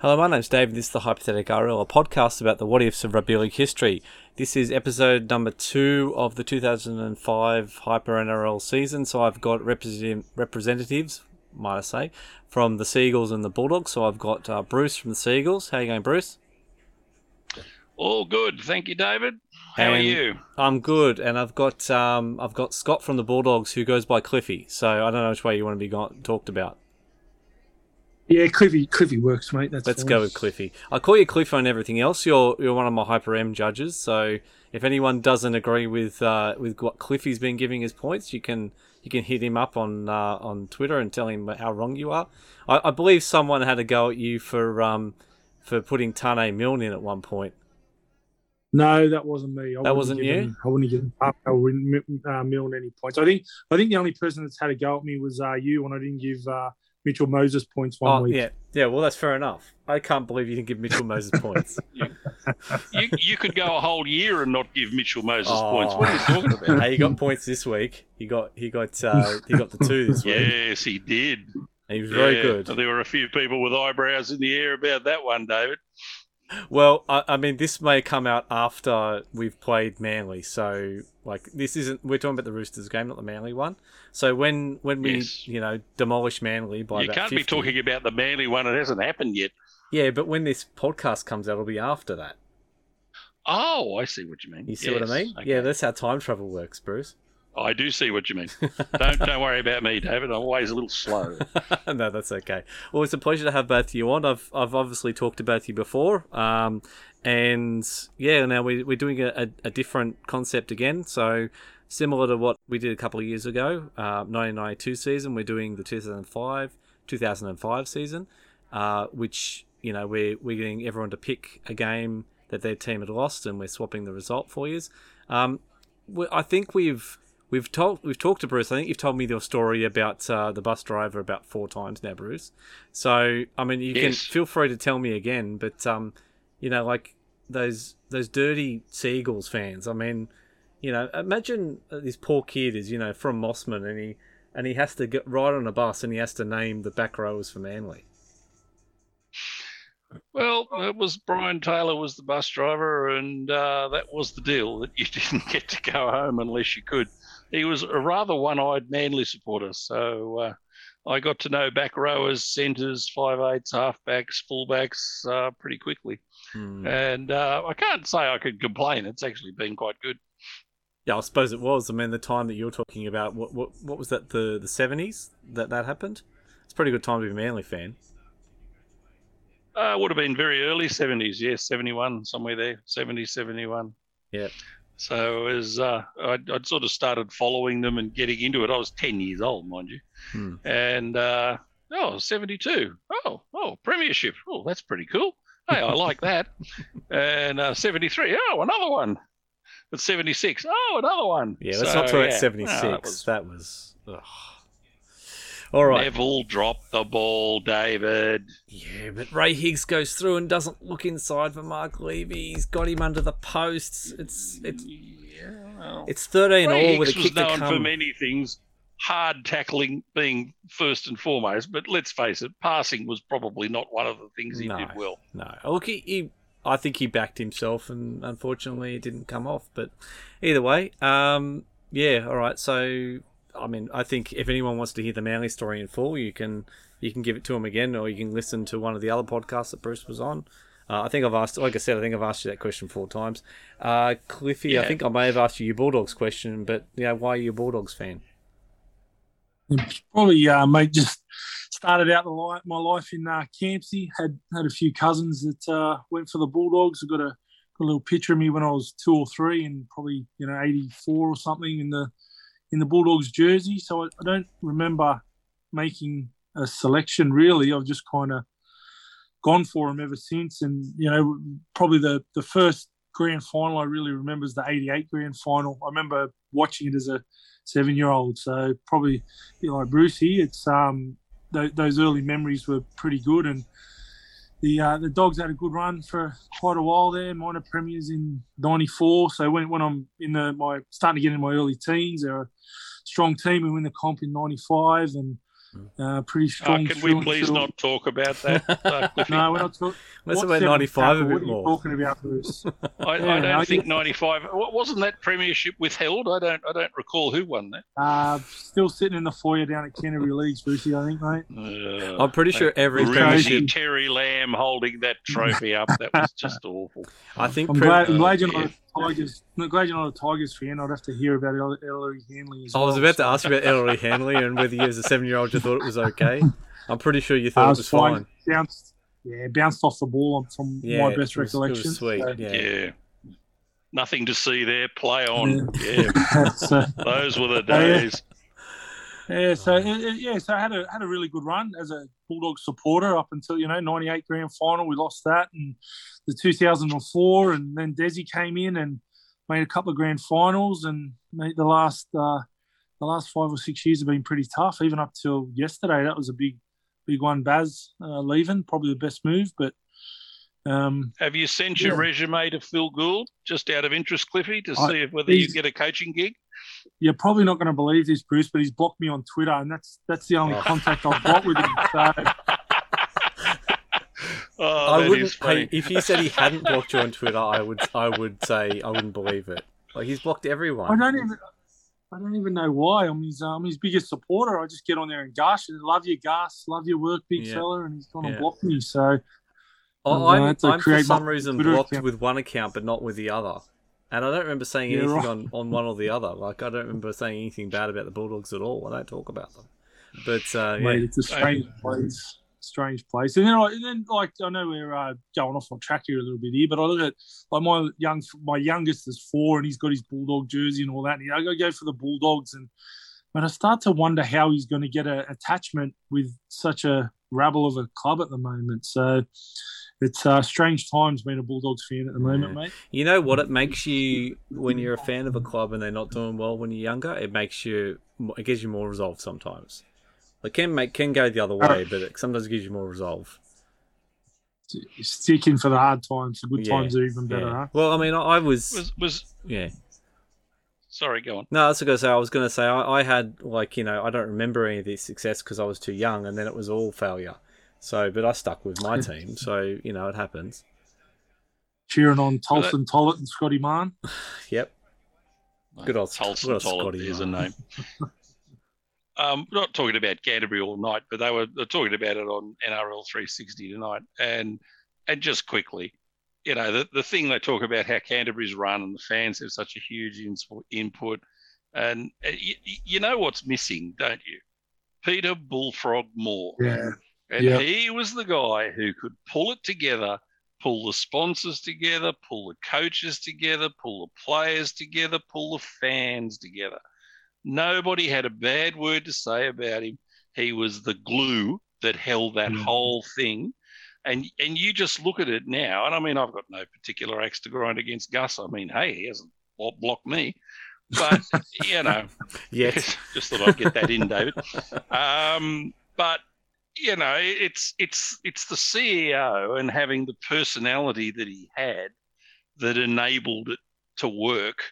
Hello, my name's David. This is the Hypothetical RL, a podcast about the what ifs of rugby league history. This is episode number two of the 2005 Hyper NRL season. So I've got representative, representatives, might I say, from the Seagulls and the Bulldogs. So I've got uh, Bruce from the Seagulls. How you going, Bruce? All good, thank you, David. How are you? I'm good, and I've got um, I've got Scott from the Bulldogs who goes by Cliffy. So I don't know which way you want to be go- talked about. Yeah, Cliffy, Cliffy works, mate. That's Let's fine. go with Cliffy. I call you Cliff on everything else. You're you're one of my Hyper M judges. So if anyone doesn't agree with uh, with what Cliffy's been giving his points, you can you can hit him up on uh, on Twitter and tell him how wrong you are. I, I believe someone had a go at you for um for putting Tane Milne in at one point. No, that wasn't me. I wouldn't wasn't you? I wouldn't give up. I wouldn't uh, Milne any points. I think I think the only person that's had a go at me was uh, you, and I didn't give uh, Mitchell Moses points one Oh week. yeah, yeah. Well, that's fair enough. I can't believe you didn't give Mitchell Moses points. You, you could go a whole year and not give Mitchell Moses Oh. points. What are you talking about? hey, he got points this week. He got he got uh, he got the two this week. Yes, he did. He was very Yeah, good. There were a few people with eyebrows in the air about that one, David. Well, I, I mean, this may come out after we've played Manly, so like this isn't. We're talking about the Roosters game, not the Manly one. So when when we Yes. you know demolish Manly by you can't 50, be talking about the Manly one. It hasn't happened yet. Yeah, but when this podcast comes out, it'll be after that. Oh, I see what you mean. You see what I mean? okay. Yeah, that's how time travel works, Bruce. I do see what you mean. don't don't worry about me, David. I'm always a little slow. no, that's okay. Well, it's a pleasure to have both of you on. I've I've obviously talked to both of you before, um, and yeah, now we, we're doing a, a, a different concept again. So similar to what we did a couple of years ago, uh, 1992 season, we're doing the 2005 2005 season, uh, which you know we're we're getting everyone to pick a game that their team had lost, and we're swapping the result for you. Um, I think we've we've told we've talked to Bruce. I think you've told me your story about uh, the bus driver about four times now, Bruce. So I mean, you can feel free to tell me again, but um, you know, like those those dirty Seagulls fans. I mean, you know, imagine uh, this poor kid is you know from Mosman and he and he has to get ride on a bus and he has to name the back rowers for Manly. Well, it was Brian Taylor was the bus driver, and uh, that was the deal that you didn't get to go home unless you could. He was a rather one-eyed Manly supporter, so uh, I got to know back rowers, centres, five eights, halfbacks, fullbacks uh, pretty quickly, Hmm. and uh, I can't say I could complain. It's actually been quite good. Yeah, I suppose it was. I mean, the time that you're talking about, what what what was that? The the seventies that that happened. It's a pretty good time to be a Manly fan. Uh, would have been very early 70s, yes, 71, somewhere there, 70, 71. Yeah. So as uh, I'd, I'd sort of started following them and getting into it. I was 10 years old, mind you. Hmm. And uh, oh, 72. Oh, oh, premiership. Oh, that's pretty cool. Hey, I like that. and uh, 73. Oh, another one. But 76. Oh, another one. Yeah, let's So, not talk about yeah. seventy No, that was- that was. All right. Neville dropped the ball, David. Yeah, but Ray Higgs goes through and doesn't look inside for Mark Levy. He's got him under the posts. It's it's Yeah, well. it's thirteen Ray all with a kick was to known for many things, hard tackling being first and foremost. But let's face it, passing was probably not one of the things he No. did well. No, look, he, he, I think he backed himself, and unfortunately, it didn't come off. But either way, um, yeah, all right. So, I mean, I think if anyone wants to hear the Manly story in full, you can you can give it to him again, or you can listen to one of the other podcasts that Bruce was on. Uh, I think I've asked, like I said, I think I've asked you that question four times. Uh, Cliffy, I think I may have asked you your Bulldogs question, but you know, why are you a Bulldogs fan? Probably, uh, mate, just started out the li my life in uh, Campsie. Had had a few cousins that uh, went for the Bulldogs. I got a, got a little picture of me when I was two or three, and probably you know eighty four or something in the in the Bulldogs jersey. So I, I don't remember making a selection really. I've just kind of gone for them ever since. And you know, probably the the first grand final I really remember is the '88 grand final. I remember watching it as a seven year old. So probably you know, like Brucey, it's um th- those early memories were pretty good and. The, uh, the dogs had a good run for quite a while there. Minor premiers in '94. So when, when I'm in the my starting to get in my early teens, they're a strong team. We win the comp in '95, and Uh, pretty strong. Oh, can we please not talk about that? Uh, no, we're not talking. Let's about 95 a bit what more. Are talking about, Bruce? I, Yeah, I don't I think guess- 95 wasn't that premiership withheld. I don't I don't recall who won that. uh, still sitting in the foyer down at Canterbury Leagues, Brucey, I think, mate. Uh, I'm pretty sure every Greasy premiership. Terry Lamb holding that trophy up. That was just awful. I think. I'm pre- glad, I'm glad you're yeah. not a Tigers. I'm glad you're not a Tigers fan. I'd have to hear about El- Ellery Hanley as I well. was about to ask you about Ellery Hanley and whether you, as a seven-year-old, you thought it was okay. I'm pretty sure you I thought it was fine. Bounced, yeah, bounced off the ball from Yeah, my best was- recollection. sweet. So, Yeah. Yeah. Nothing to see there. Play on. Yeah. so, Those were the days. Yeah, so it- it- yeah, so I had a had a really good run as a Bulldog supporter up until you know '98 grand final. We lost that, and the 2004, and then Desi came in and made a couple of grand finals, and made the last uh, the last five or six years have been pretty tough. Even up till yesterday, that was a big big one. Baz uh, leaving, probably the best move, but um, Have you sent your Yeah. resume to Phil Gould just out of interest, Cliffy, to I- see if whether you get a coaching gig? you're probably not going to believe this, Bruce, but he's blocked me on Twitter, and that's that's the only Oh. contact I've got with him. So, Oh, I wouldn't. Hey, if you said he hadn't blocked you on Twitter, I would. I would say I wouldn't believe it. Like he's blocked everyone. I everyone. don't even. I don't even know why. I'm his, um, his biggest supporter. I just get on there and gush and love you, Gus. Love your work, big Yeah. fella. And he's going to Yeah. block me. So I- I'm I'm, gonna have to I'm for some reason Twitter blocked account. with one account, but not with the other. And I don't remember saying Yeah, anything right. on, on one or the other. Like I don't remember saying anything bad about the Bulldogs at all. I don't talk about them. But uh, yeah, it's a strange place. Strange place. And then, I, and then like I know we're uh, going off on track here a little bit here, but I look at like my young, my youngest is four, and he's got his bulldog jersey and all that. And I go go for the Bulldogs, and but I start to wonder how he's going to get an attachment with such a rabble of a club at the moment. So it's uh, strange times being a Bulldogs fan at the moment, Yeah. mate. You know what? It makes you when you're a fan of a club and they're not doing well when you're younger. It makes you. It gives you more resolve sometimes. It can make can go the other way, but it sometimes gives you more resolve. Sticking for the hard times. The good Yeah, times are even better, Yeah. huh? Well, I mean, I, I was, Was was yeah. sorry, go on. No, that's what I was gonna say. I was gonna say I, I had like you know I don't remember any of this success because I was too young, and then it was all failure. So, but I stuck with my team. So you know it happens. Cheering on Tolson Tollett and Scotty Marn. Yep. Good old- Tolson good Tollett Scotty is a name. um, we're not talking about Canterbury all night, but they were talking about it on NRL 360 tonight. And and just quickly, you know, the, the thing they talk about how Canterbury's run and the fans have such a huge ins- input. And uh, you, you know what's missing, don't you? Peter Bullfrog Moore. Yeah. And Yeah. he was the guy who could pull it together, pull the sponsors together, pull the coaches together, pull the players together, pull the fans together. Nobody had a bad word to say about him. He was the glue that held that Mm. whole thing. And and you just look at it now, and I mean, I've got no particular axe to grind against Gus. I mean, hey, he hasn't blocked me, but you know, Yes. just thought I'd get that in, David. Um, but you know, it's it's it's the CEO and having the personality that he had that enabled it to work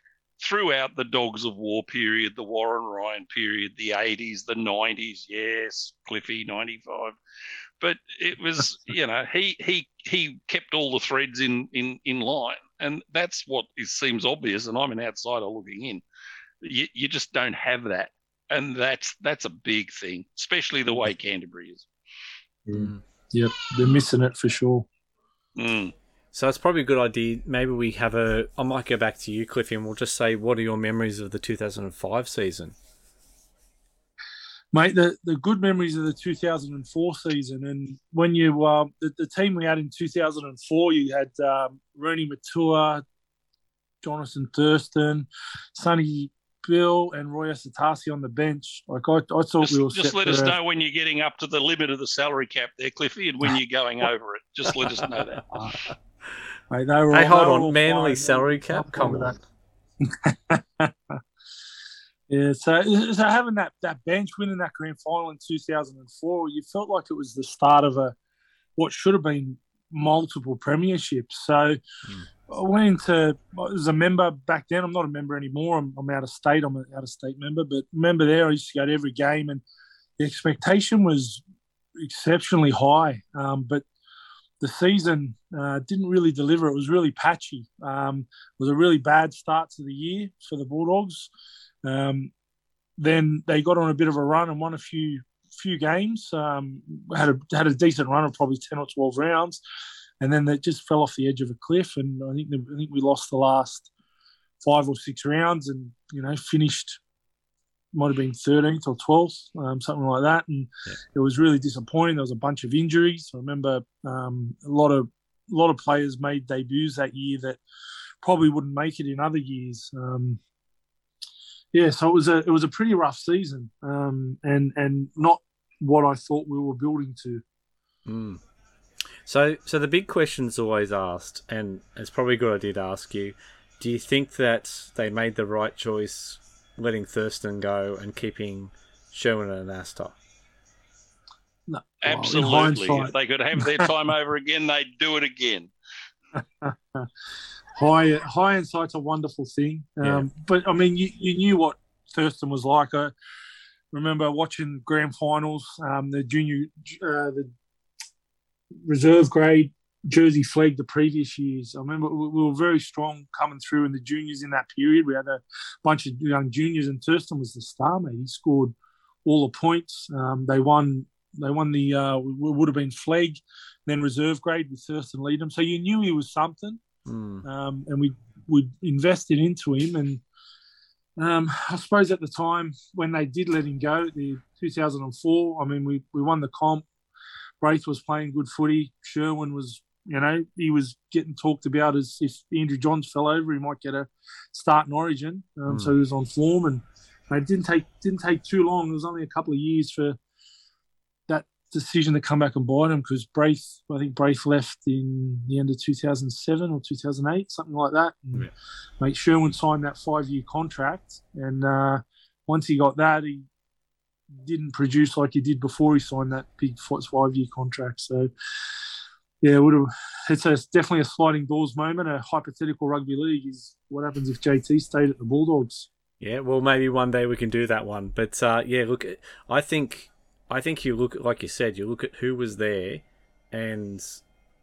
throughout the Dogs of War period, the Warren Ryan period, the 80s, the 90s. Yes, Cliffy 95. But it was, you know, he he he kept all the threads in in in line, and that's what is, seems obvious. And I'm an outsider looking in. You, you just don't have that, and that's that's a big thing, especially the way mm-hmm. Canterbury is. Mm. Yep, they're missing it for sure. Mm. So it's probably a good idea. Maybe we have a. I might go back to you, Cliffy, and we'll just say, what are your memories of the 2005 season? Mate, the, the good memories of the 2004 season, and when you uh, the, the team we had in 2004, you had um, Reni Maitua, Jonathan Thurston, Sonny Bill, and Roy Asotasi on the bench. Like I, I thought Just, we were just set let us a- know when you're getting up to the limit of the salary cap there, Cliffy, and when you're going over it. Just let us know that. Mate, they were Hey, all- hold they were on, all Manly fine. salary cap. Come on. with that. Yeah, so, so having that, that bench winning that grand final in 2004, you felt like it was the start of a what should have been multiple premierships. So hmm. I went into as a member back then. I'm not a member anymore. I'm, I'm out of state. I'm an out of state member, but member there. I used to go to every game, and the expectation was exceptionally high, um, but the season uh, didn't really deliver. It was really patchy. Um, it was a really bad start to the year for the Bulldogs. Um, then they got on a bit of a run and won a few few games. Um, had a had a decent run of probably ten or twelve rounds, and then they just fell off the edge of a cliff. And I think I think we lost the last five or six rounds, and you know finished might have been 13th or 12th, um, something like that. And yeah. it was really disappointing. There was a bunch of injuries. I remember um, a lot of a lot of players made debuts that year that probably wouldn't make it in other years. Um, yeah, so it was a it was a pretty rough season, um, and and not what I thought we were building to. Mm. So, so the big question's always asked, and it's probably a good idea to ask you: Do you think that they made the right choice letting Thurston go and keeping Sherwin and Anasta? No, absolutely. Well, if they could have their time over again, they'd do it again. high high insight's a wonderful thing, um, but I mean, you, you knew what Thurston was like. I remember watching grand finals, um, the junior, uh, the reserve grade Jersey flag the previous years. I remember we were very strong coming through in the juniors in that period. We had a bunch of young juniors, and Thurston was the star mate. He scored all the points. Um, they won. They won the. Uh, would have been flag, then reserve grade with Thurston Leadham. So you knew he was something, mm. um, and we we invested into him. And um, I suppose at the time when they did let him go, the 2004. I mean, we we won the comp. Braith was playing good footy. Sherwin was you know, he was getting talked about as if Andrew Johns fell over, he might get a start in Origin. Um, mm. So he was on form, and it didn't take didn't take too long. It was only a couple of years for that decision to come back and bite him because Braith, I think Braith left in the end of 2007 or 2008, something like that. And yeah. mate Sherwin signed that five year contract, and uh, once he got that, he didn't produce like he did before he signed that big five year contract. So yeah, would have. It's, a, definitely a sliding doors moment. A hypothetical rugby league is what happens if JT stayed at the Bulldogs. Yeah, well, maybe one day we can do that one. But uh, yeah, look, I think I think you look like you said, you look at who was there, and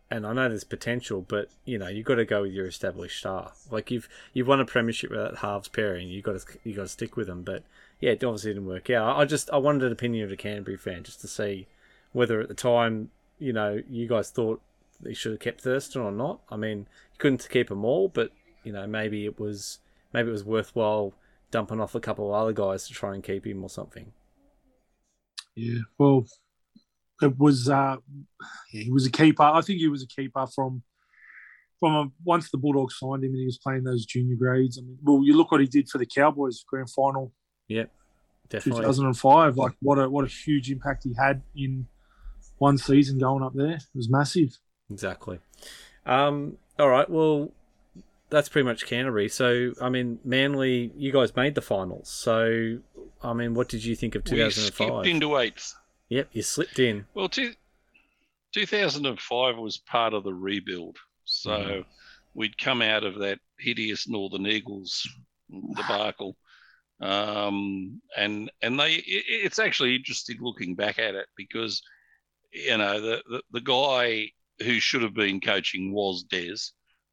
and I know there's potential, but you know you've got to go with your established star. Like you've you've won a premiership with that halves pairing, you got to you got to stick with them. But yeah, it obviously didn't work out. I just I wanted an opinion of a Canterbury fan just to see whether at the time you know, you guys thought he should have kept Thurston or not. I mean, you couldn't keep them all, but you know, maybe it was maybe it was worthwhile dumping off a couple of other guys to try and keep him or something. Yeah, well, it was uh, yeah, he was a keeper. I think he was a keeper from from a, once the Bulldogs signed him and he was playing those junior grades. I mean, well, you look what he did for the Cowboys grand final. Yep, definitely. 2005. Like what a what a huge impact he had in one season going up there. It was massive. Exactly. Um, all right. Well, that's pretty much Canterbury. So, I mean, Manly, you guys made the finals. So, I mean, what did you think of 2005? We skipped into eighth. Yep, you slipped in. Well, two, 2005 was part of the rebuild. So, mm. we'd come out of that hideous Northern Eagles debacle. Um, and and they, it, it's actually interesting looking back at it because you know, the, the, the guy who should have been coaching was Des.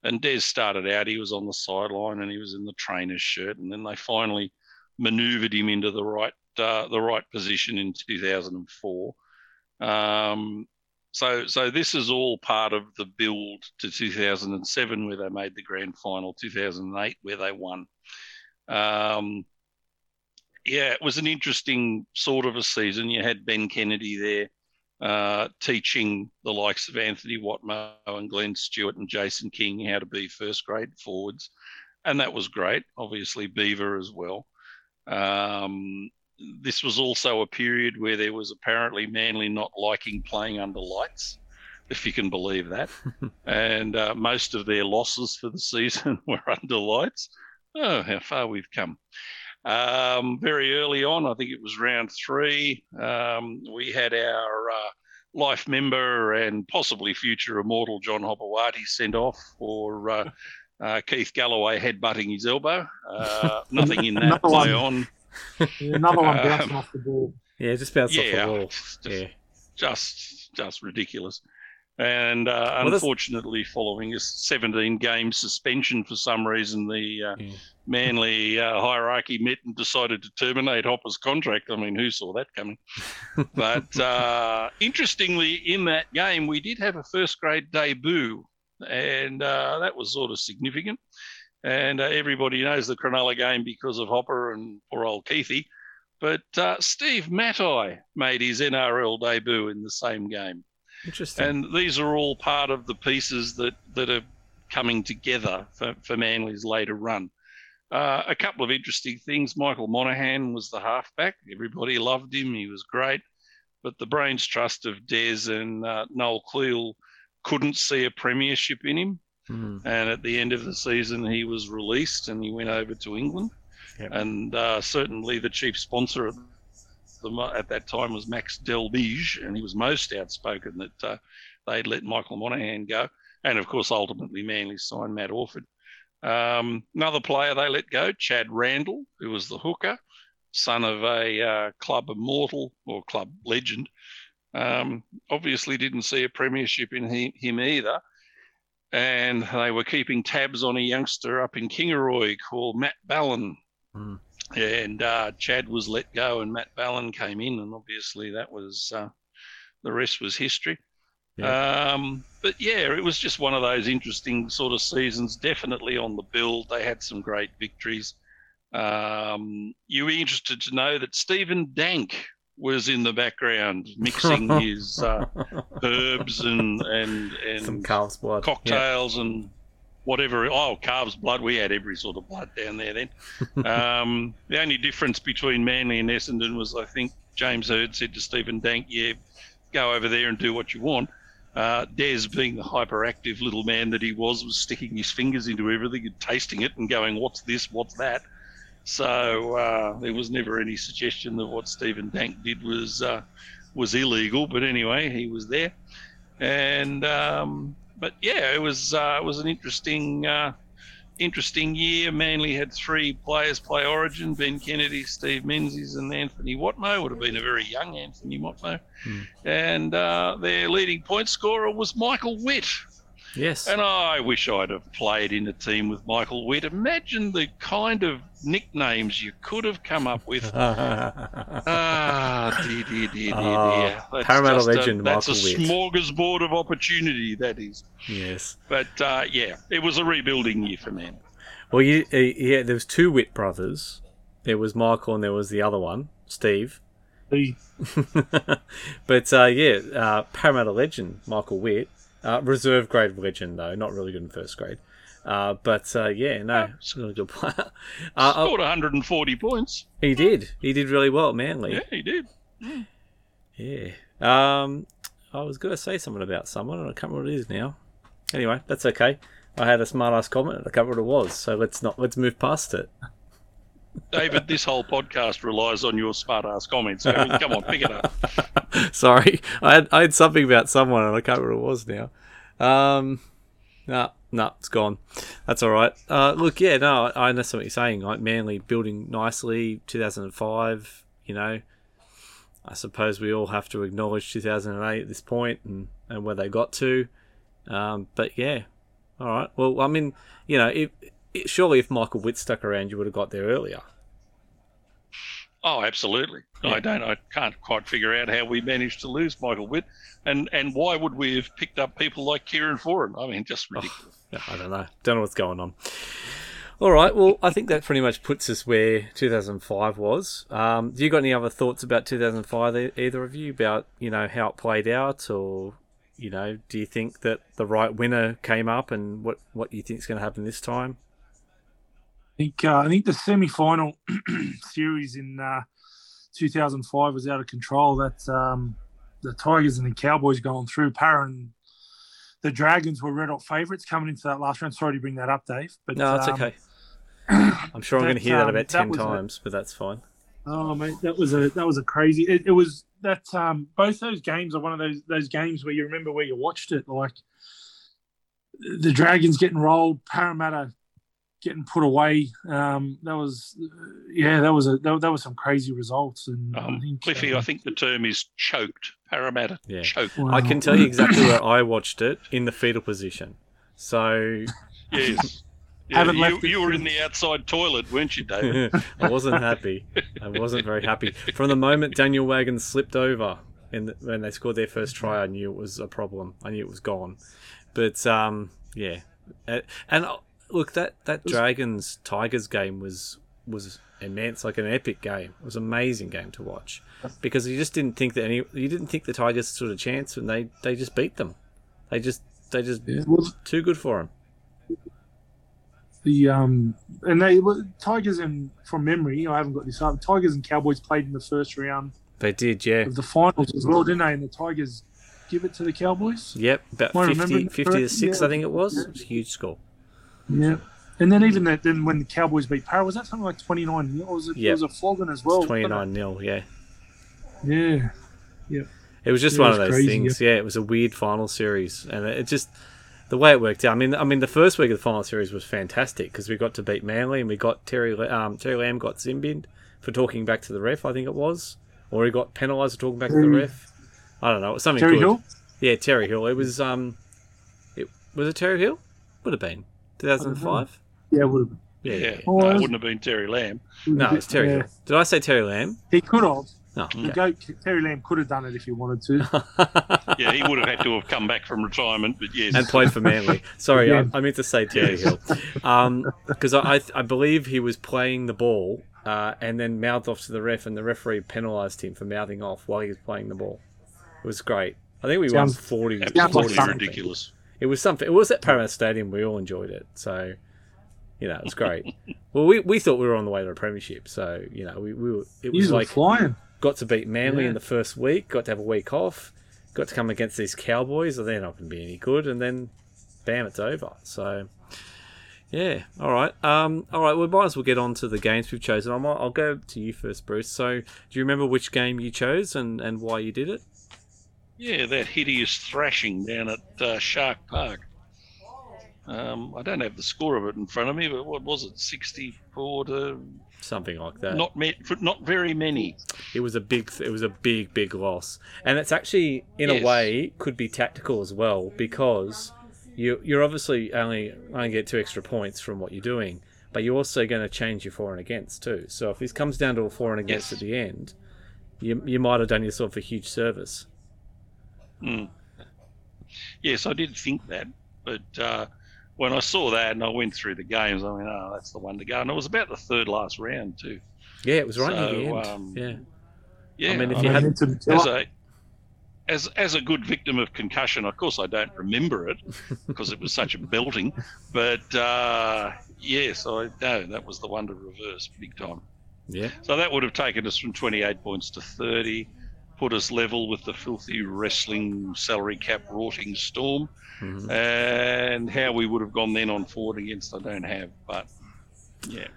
And Des started out, he was on the sideline and he was in the trainer's shirt. And then they finally maneuvered him into the right uh, the right position in 2004. Um, so, so this is all part of the build to 2007, where they made the grand final. 2008, where they won. Um, yeah, it was an interesting sort of a season. You had Ben Kennedy there uh, teaching the likes of Anthony Watmough and Glenn Stewart and Jason King how to be first grade forwards. And that was great. Obviously, Beaver as well. Um, this was also a period where there was apparently Manly not liking playing under lights, if you can believe that. and uh, most of their losses for the season were under lights. Oh, how far we've come. Um, very early on, I think it was round three, um, we had our uh, life member and possibly future immortal John Hopoate sent off for uh, uh, Keith Galloway headbutting his elbow. Uh, nothing in that play on. another one bouncing um, off the ball. Yeah, just bounced off the wall. just, Yeah. just just ridiculous. And uh, Well, that's- unfortunately, following a 17 game suspension for some reason, the uh, Yeah. Manly uh, hierarchy met and decided to terminate Hopper's contract. I mean, who saw that coming? but uh, interestingly, in that game, we did have a first grade debut, and uh, that was sort of significant. And uh, everybody knows the Cronulla game because of Hopper and poor old Keithy. But uh, Steve Matai made his NRL debut in the same game. Interesting. And these are all part of the pieces that, that are coming together for, for Manly's later run. Uh, a couple of interesting things. Michael Monaghan was the halfback. Everybody loved him. He was great. But the brains trust of Des and uh, Noel Cleal couldn't see a premiership in him. Hmm. And at the end of the season, he was released and he went over to England. Yep. And uh, certainly the chief sponsor at, the, at that time was Max Delmege, and he was most outspoken that uh, they'd let Michael Monaghan go. And of course, ultimately, Manly signed Matt Orford. Um, another player they let go, Chad Randall, who was the hooker, son of a uh, club immortal or club legend. Um, obviously, didn't see a premiership in he, him either and they were keeping tabs on a youngster up in Kingaroy called Matt Ballin. Hmm. And uh, Chad was let go, and Matt Ballin came in, and obviously that was uh, the rest was history. Um, but yeah, it was just one of those interesting sort of seasons. Definitely on the build, they had some great victories. Um, you were interested to know that Stephen Dank was in the background mixing his uh, herbs and and and Some calf's blood. Yeah. cocktails and whatever. Oh, calves blood. We had every sort of blood down there then. um, the only difference between Manly and Essendon was, I think, James Hird said to Stephen Dank, "Yeah, go over there and do what you want." Uh, Des, being the hyperactive little man that he was, was sticking his fingers into everything and tasting it and going, "What's this? What's that?" So uh, there was never any suggestion that what Stephen Dank did was uh, was illegal. But anyway, he was there, and um, but yeah, it was uh, it was an interesting uh, interesting year. Manly had three players play Origin: Ben Kennedy, Steve Menzies, and Anthony Watmough. Would have been a very young Anthony Watmough, Hmm. and uh, their leading point scorer was Michael Witt. Yes. And I wish I'd have played in a team with Michael Witt. Imagine the kind of nicknames you could have come up with. Ah, dear, dear, dear, dear, Oh, dear. That's Parramatta just a- legend That's Michael a Witt. smorgasbord of opportunity, that is. yes. But uh, yeah, it was a rebuilding year for Man. Well, you, uh, yeah, there was two Witt brothers. There was Michael and there was the other one, Steve. The- but uh, yeah, uh, Parramatta legend Michael Witt, uh, reserve grade legend though, not really good in first grade. Uh, but uh, yeah, no, a really good player. Uh, Scored 140 points. he did. He did really well Manly. Yeah, he did. Yeah. Um, I was going to say something about someone, and I can't remember what it is now. Anyway, that's okay. I had a smart ass comment, and I can't remember what it was. So let's not let's move past it. David, this whole podcast relies on your smart ass comments. I mean, come on, pick it up. Sorry, I had I had something about someone, and I can't remember what it was now. Um, no, no, it's gone. That's all right. Uh, look, yeah, no, I understand what you're saying. Like Manly building nicely, 2005. You know, I suppose we all have to acknowledge 2008 at this point and and where they got to. Um, but yeah, all right. Well, I mean, you know, if, surely if Michael Witt stuck around, you would have got there earlier. Oh, absolutely. Yeah. I don't. I can't quite figure out how we managed to lose Michael Witt, and and why would we have picked up people like Kieran Foran? I mean, just ridiculous. Yeah, I don't know. Don't know what's going on. All right. Well, I think that pretty much puts us where 2005 was. Um, do you got any other thoughts about 2005? e- Either of you about you know how it played out, or you know, do you think that the right winner came up, and what what you think is going to happen this time? I think uh, I think the semi-final series in uh, 2005 was out of control. That um, the Tigers and the Cowboys going through. Para and the Dragons were red hot favourites coming into that last round. Sorry to bring that up, Dave. But No, it's um, okay. I'm sure I'm going to hear that um, about that ten was a- times, but that's fine. Oh mate, that was a that was a crazy. It, it was that um, both those games are one of those those games where you remember where you watched it. Like the Dragons getting rolled, Parramatta getting put away. Um, that was, yeah, that was a that, that was some crazy results. And I Um, think, Cliffy, uh, I think the term is choked. Parramatta Yeah. choked. wow. I can tell you exactly where I watched it in the fetal position. So Yes. Yeah, Haven't you, left you were in the outside toilet, weren't you, David? I wasn't happy. I wasn't very happy. From the moment Daniel Wagon slipped over in the, when they scored their first try, I knew it was a problem. I knew it was gone. But um, yeah, and look that that Dragons Tigers game was was immense, like an epic game. It was an amazing game to watch because you just didn't think that any you didn't think the Tigers stood a chance, and they they just beat them. They just they just Yeah, well, too good for them. the um and they Tigers and from memory, I haven't got this up. Tigers and Cowboys played in the first round They did, yeah. of the finals as well, didn't they? And the Tigers give it to the Cowboys. Yep, about Am 50, 50 to 6, Yeah. I think it was. It was a huge score. Yeah. And then even that, then when the Cowboys beat Para, was that something like twenty nine? Or was it? Yeah. It was a flogging as well. 29 0, yeah. Yeah. It was just Yeah, one it of those crazy, things. Yeah. it was a weird final series, and it just the way it worked out. I mean, I mean, the first week of the final series was fantastic because we got to beat Manly, and we got Terry um, Terry Lamb got Zimbin for talking back to the ref. I think it was, or he got penalised for talking back to the ref. I don't know. Something Terry good. Hill. Yeah, Terry Hill. It was um, it was it Terry Hill? Would have been 2005. Yeah, would have. Yeah, yeah. Yeah, Oh, no, it it wouldn't have been Terry Lamb. No, it's Terry Yeah. Hill. Did I say Terry Lamb? He could have. No. The okay. goat, Terry Lamb could have done it if he wanted to. Yeah, he would have had to have come back from retirement, but yes. and played for Manly. Sorry, Yeah. I, I meant to say Terry Hill, because I, I I believe he was playing the ball uh, and then mouthed off to the ref, and the referee penalised him for mouthing off while he was playing the ball. It was great. I think we Sounds- won 40, Sounds like 40 Absolutely something. ridiculous. It was something. It was at Parramatta Stadium. We all enjoyed it. So, you know, it was great. well, we, we thought we were on the way to a premiership. So, you know, we, we were, it was He's like flying. got to beat Manly Yeah. in the first week, got to have a week off, got to come against these Cowboys, or they're not going to be any good, and then bam, it's over. So, yeah, all right, um, all right. We might as well get on to the games we've chosen. I might, I'll go to you first, Bruce. So, do you remember which game you chose and, and why you did it? Yeah, that hideous thrashing down at uh, Shark Park. Um, I don't have the score of it in front of me, but what was it? Sixty-four to Something like that. not me- not very many. It was a big, it was a big, big loss, and it's actually in Yes. a way could be tactical as well because you you're obviously only only get two extra points from what you're doing, but you're also going to change your for and against too. So if this comes down to a for and against Yes. at the end, you you might have done yourself a huge service. Hmm. Yes, I did think that, but uh, when I saw that and I went through the games, I mean, oh, that's the one to go. And it was about the third last round too. Yeah, it was right near the end. um, yeah, Yeah, I mean, if I you mean, had- it's a- as a as as a good victim of concussion, of course I don't remember it because it was such a belting. But uh, yes, I know that was the one to reverse big time. yeah, So that would have taken us from 28 points to 30, put us level with the filthy wrestling salary cap rorting storm, Mhm. and how we would have gone then on forward against I don't have, but yeah.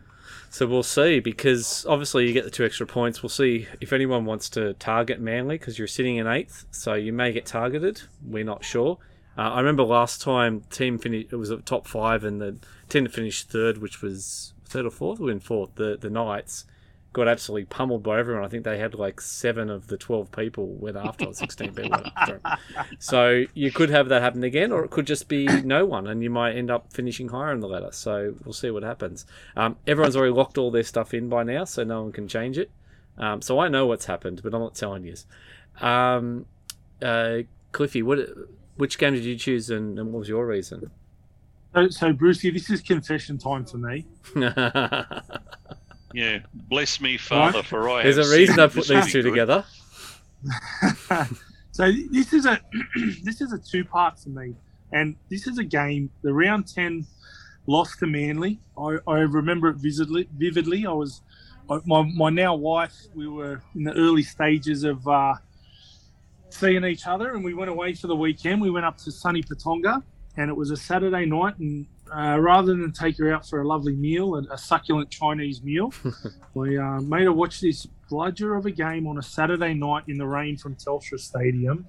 So we'll see because obviously you get the two extra points. We'll see if anyone wants to target Manly because you're sitting in eighth, so you may get targeted. We're not sure. Uh, I remember last time team finished. It was a top five, and the team that finished third, which was third or fourth, we in fourth. The the Knights got absolutely pummeled by everyone. I think they had like seven of the twelve people went after, or sixteen people went after. 'em. So you could have that happen again, or it could just be no one, and you might end up finishing higher in the ladder. So we'll see what happens. Um, everyone's already locked all their stuff in by now, so no one can change it. Um, so I know what's happened, but I'm not telling you. Um, uh, Cliffy, what, which game did you choose, and, and what was your reason? So, so Brucey, this is confession time for me. Yeah, bless me, Father, for I There's have a reason I put these two wicked. together. so this is a this is a two part for me, and this is a game. The round ten lost to Manly. I, I remember it vividly. Vividly, I was I, my my now wife. We were in the early stages of uh, seeing each other, and we went away for the weekend. We went up to sunny Patonga, and it was a Saturday night. And uh, rather than take her out for a lovely meal, a, a succulent Chinese meal, we uh, made her watch this bludger of a game on a Saturday night in the rain from Telstra Stadium,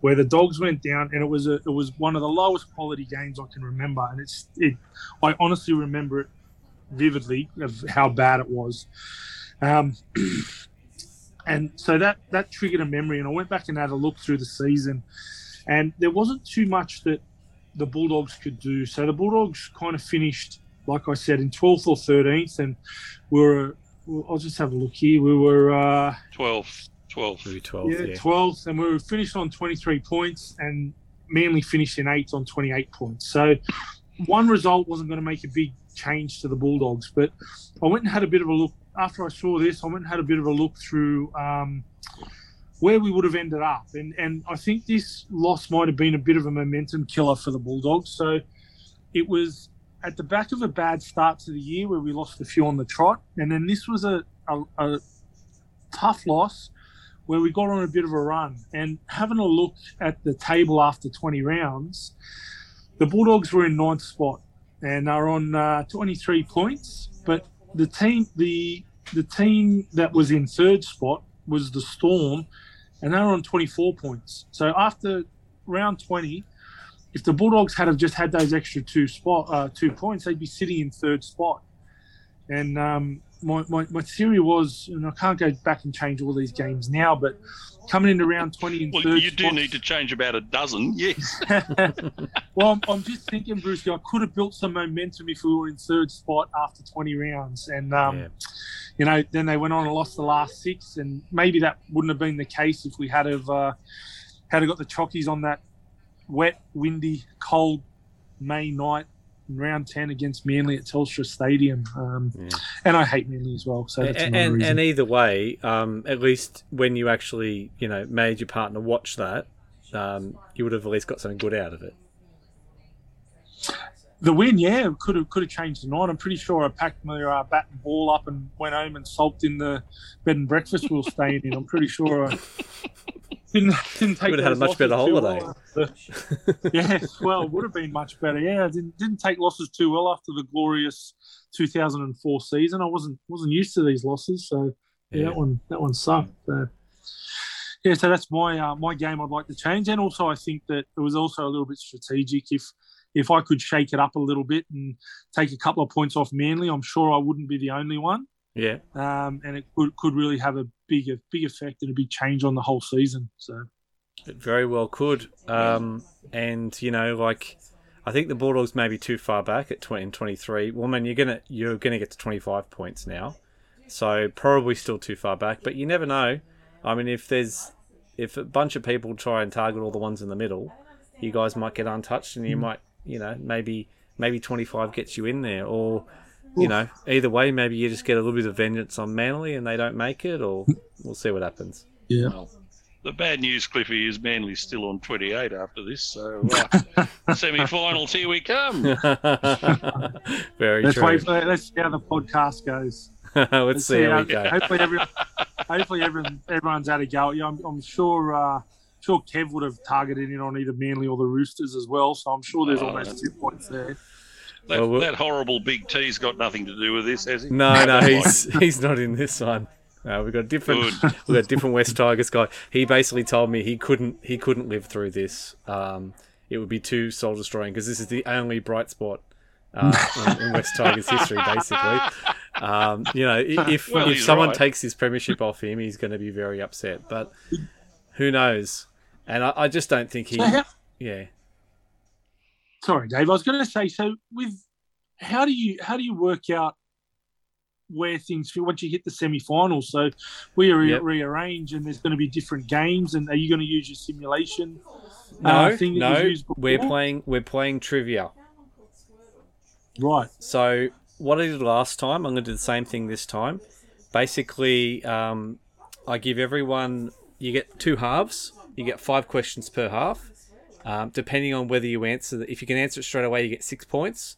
where the dogs went down, and it was a, it was one of the lowest quality games I can remember, and it's it. I honestly remember it vividly of how bad it was. Um, and so that that triggered a memory, and I went back and had a look through the season, and there wasn't too much that the Bulldogs could do. So the Bulldogs kind of finished, like I said, in 12th or 13th, and we were. I'll just have a look here. We were uh, 12. 12. Maybe 12, yeah, yeah. 12th, and we were finished on 23 points, and Manly finished in eighth on 28 points. So one result wasn't going to make a big change to the Bulldogs, but I went and had a bit of a look after I saw this. I went and had a bit of a look through um, where we would have ended up, and and I think this loss might have been a bit of a momentum killer for the Bulldogs. So it was at the back of a bad start to the year where we lost a few on the trot, and then this was a, a, a tough loss where we got on a bit of a run. And having a look at the table after 20 rounds, the Bulldogs were in ninth spot and are on uh, 23 points. But the team, the the team that was in third spot was the Storm, and they were on 24 points. So after round 20, if the Bulldogs had have just had those extra two spot uh, two points, they'd be sitting in third spot. And um, my, my, my theory was, and I can't go back and change all these games now, but coming into round 20 and Well, third you do spot- need to change about a dozen, yes. well, I'm, I'm just thinking, Bruce, I could have built some momentum if we were in third spot after 20 rounds. And, um, Yeah. you know, then they went on and lost the last six. And maybe that wouldn't have been the case if we had have, uh, had have got the Chockies on that wet, windy, cold May night in round 10 against Manly at Telstra Stadium. Um, Yeah. And I hate Manly as well. So that's and, another and, reason. and either way, um, at least when you actually, you know, made your partner watch that, um, you would have at least got something good out of it. The win, yeah, could have could have changed the night. I'm pretty sure I packed my uh, bat and ball up and went home and sulked in the bed and breakfast we were staying in. I'm pretty sure I didn't didn't take. would have had a much better holiday. well yeah, well, it would have been much better. Yeah, didn't didn't take losses too well after the glorious 2004 season. I wasn't wasn't used to these losses, so yeah, Yeah. that one that one sucked. So, yeah, so that's my uh, my game. I'd like to change, and also I think that it was also a little bit strategic. If if I could shake it up a little bit and take a couple of points off Manly, I'm sure I wouldn't be the only one, Yeah. um, and it could could really have a big a big effect and a big change on the whole season. So It very well could. Um, and you know, like I think the Bulldogs may be too far back at 20 and 23. Well, man, you're gonna you're gonna get to 25 points now, so probably still too far back. But you never know. I mean, if there's if a bunch of people try and target all the ones in the middle, you guys might get untouched, and you might you know maybe maybe 25 gets you in there, or you know either way, maybe you just get a little bit of vengeance on Manly and they don't make it, or we'll see what happens. yeah, Well, the bad news, Cliffy, is Manly's still on 28 after this. So uh, semi-finals, here we come. Very let's true. wait. For, let's see how the podcast goes. Let's see how we go. Hopefully, everyone, hopefully everyone, everyone's had a go. Yeah, I'm, I'm sure. Uh, sure, Kev would have targeted in on either Manly or the Roosters as well. So I'm sure there's Oh, almost two points there. That, Well, we'll- that horrible big T's got nothing to do with this, has he? No, no, he's he's not in this one. No, we've got a different Good. we've got different West Tigers guy. He basically told me he couldn't he couldn't live through this. Um, it would be too soul destroying because this is the only bright spot uh, in, in West Tigers history, basically. Um, you know, if Well, if someone right. takes his premiership off him, he's going to be very upset. But who knows? And I, I just don't think he. Yeah. Sorry, Dave. I was going to say. So with how do you how do you work out where things fit once you hit the semi-finals? So we re- Yep. rearrange, and there's going to be different games. And are you going to use your simulation? No, uh, thing no. We're playing. We're playing trivia. Right. So what I did last time, I'm going to do the same thing this time. Basically, um, I give everyone you get two halves. You get five questions per half. Um, depending on whether you answer, if you can answer it straight away, you get six points.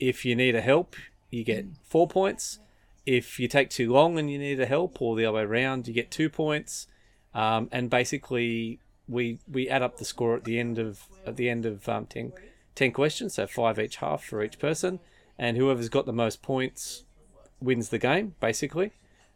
If you need a help, you get four points. If you take too long and you need a help, or the other way around, you get two points. Um, and basically, we we add up the score at the end of at the end of um, 10, 10 questions, so five each half for each person, and whoever's got the most points wins the game. Basically,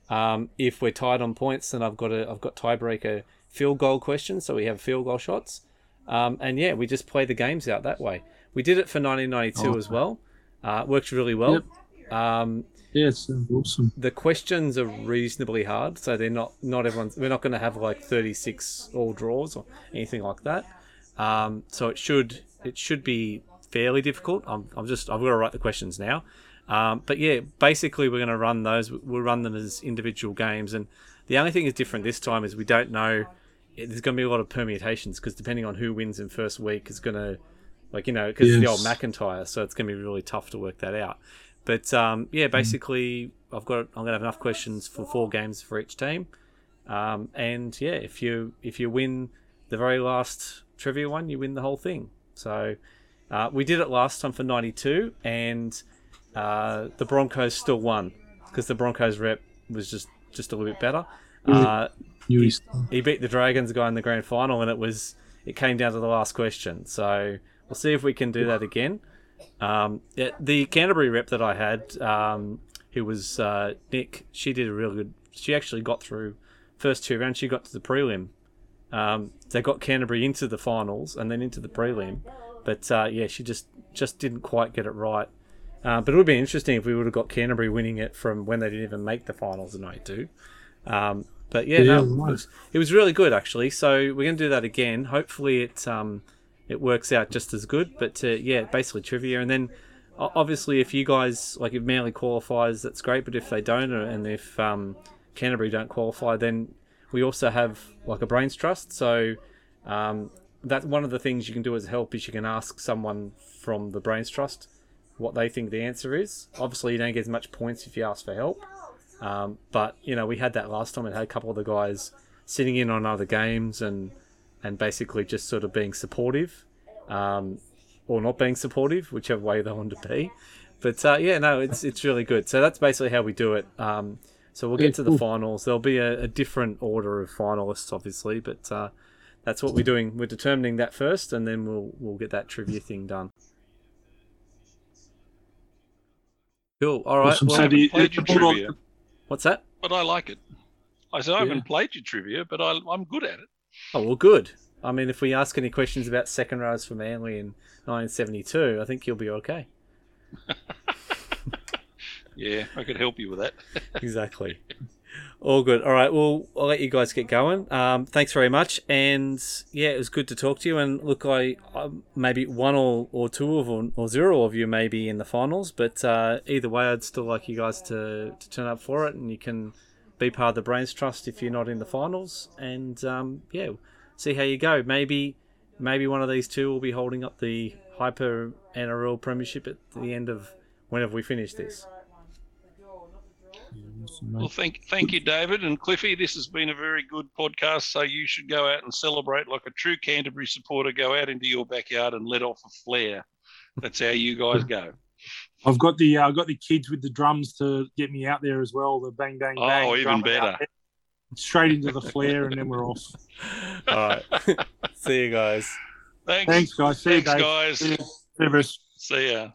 um, if we're tied on points, then I've got a I've got tiebreaker field goal questions, so we have field goal shots, um, and yeah, we just play the games out that way. We did it for 1992 Oh. as well. Uh, it worked really well. Yep. Um, Yeah, it sounds awesome. the questions are reasonably hard, so they're not not everyone's. We're not going to have like thirty six all draws or anything like that. Um, so it should it should be fairly difficult. I'm, I'm just I've got to write the questions now. Um, but yeah, basically we're going to run those. We'll run them as individual games, and the only thing is different this time is we don't know. There's going to be a lot of permutations because depending on who wins in first week is going to, like you know, because it's the old Yes. McIntyre, so it's going to be really tough to work that out. But um, yeah, basically, I've got I'm gonna have enough questions for four games for each team, um, and yeah, if you if you win the very last trivia one, you win the whole thing. So uh, we did it last time for 92, and uh, the Broncos still won because the Broncos rep was just just a little bit better. Uh, You he beat the Dragons guy in the grand final, and it was it came down to the last question. So we'll see if we can do that again. Um, yeah, the Canterbury rep that I had, um, who was uh, Nick, she did a really good. She actually got through first two rounds. She got to the prelim. Um, they got Canterbury into the finals and then into the prelim, but uh, yeah, she just just didn't quite get it right. Uh, but it would be interesting if we would have got Canterbury winning it from when they didn't even make the finals in '92. Um, but yeah, Yeah, no, it, was, it was really good actually. So we're going to do that again. Hopefully, it um, it works out just as good. But uh, yeah, basically trivia, and then obviously if you guys like if Manly qualifies, that's great. But if they don't, and if um, Canterbury don't qualify, then we also have like a brains trust. So um, that's one of the things you can do as help is you can ask someone from the brains trust what they think the answer is. Obviously, you don't get as much points if you ask for help. Um, but you know, we had that last time. It had a couple of the guys sitting in on other games and and basically just sort of being supportive, um, or not being supportive, whichever way they want to be. But uh, yeah, no, it's it's really good. So that's basically how we do it. Um, so we'll get to the finals. There'll be a, a different order of finalists, obviously, but uh, that's what we're doing. We're determining that first, and then we'll we'll get that trivia thing done. Cool. All right. Awesome. Well, So do you- played your hold on. trivia, what's that? but I like it. I said I Yeah. haven't played your trivia, but I, I'm good at it. Oh well, good. I mean, if we ask any questions about second rows for Manly in 1972, I think you'll be okay. Yeah, I could help you with that. exactly. All good. All right. Well, I'll let you guys get going. Um, thanks very much. And yeah, it was good to talk to you. And look, I, I maybe one or, or two of or, or zero of you may be in the finals, but uh, either way, I'd still like you guys to, to turn up for it, and you can be part of the Brains Trust if you're not in the finals. And um, yeah, see how you go. Maybe maybe one of these two will be holding up the Hyper NRL Premiership at the end of whenever we finish this. Awesome, Well, thank thank you, David and Cliffy. This has been a very good podcast. So you should go out and celebrate like a true Canterbury supporter. Go out into your backyard and let off a flare. That's how you guys go. I've got the uh, I've got the kids with the drums to get me out there as well. The bang bang Oh, bang. Oh, even better. Straight into the flare, and then we're off. All right. See you guys. Thanks, Thanks, guys. See you, Thanks, Dave. guys. See you. See you, See ya.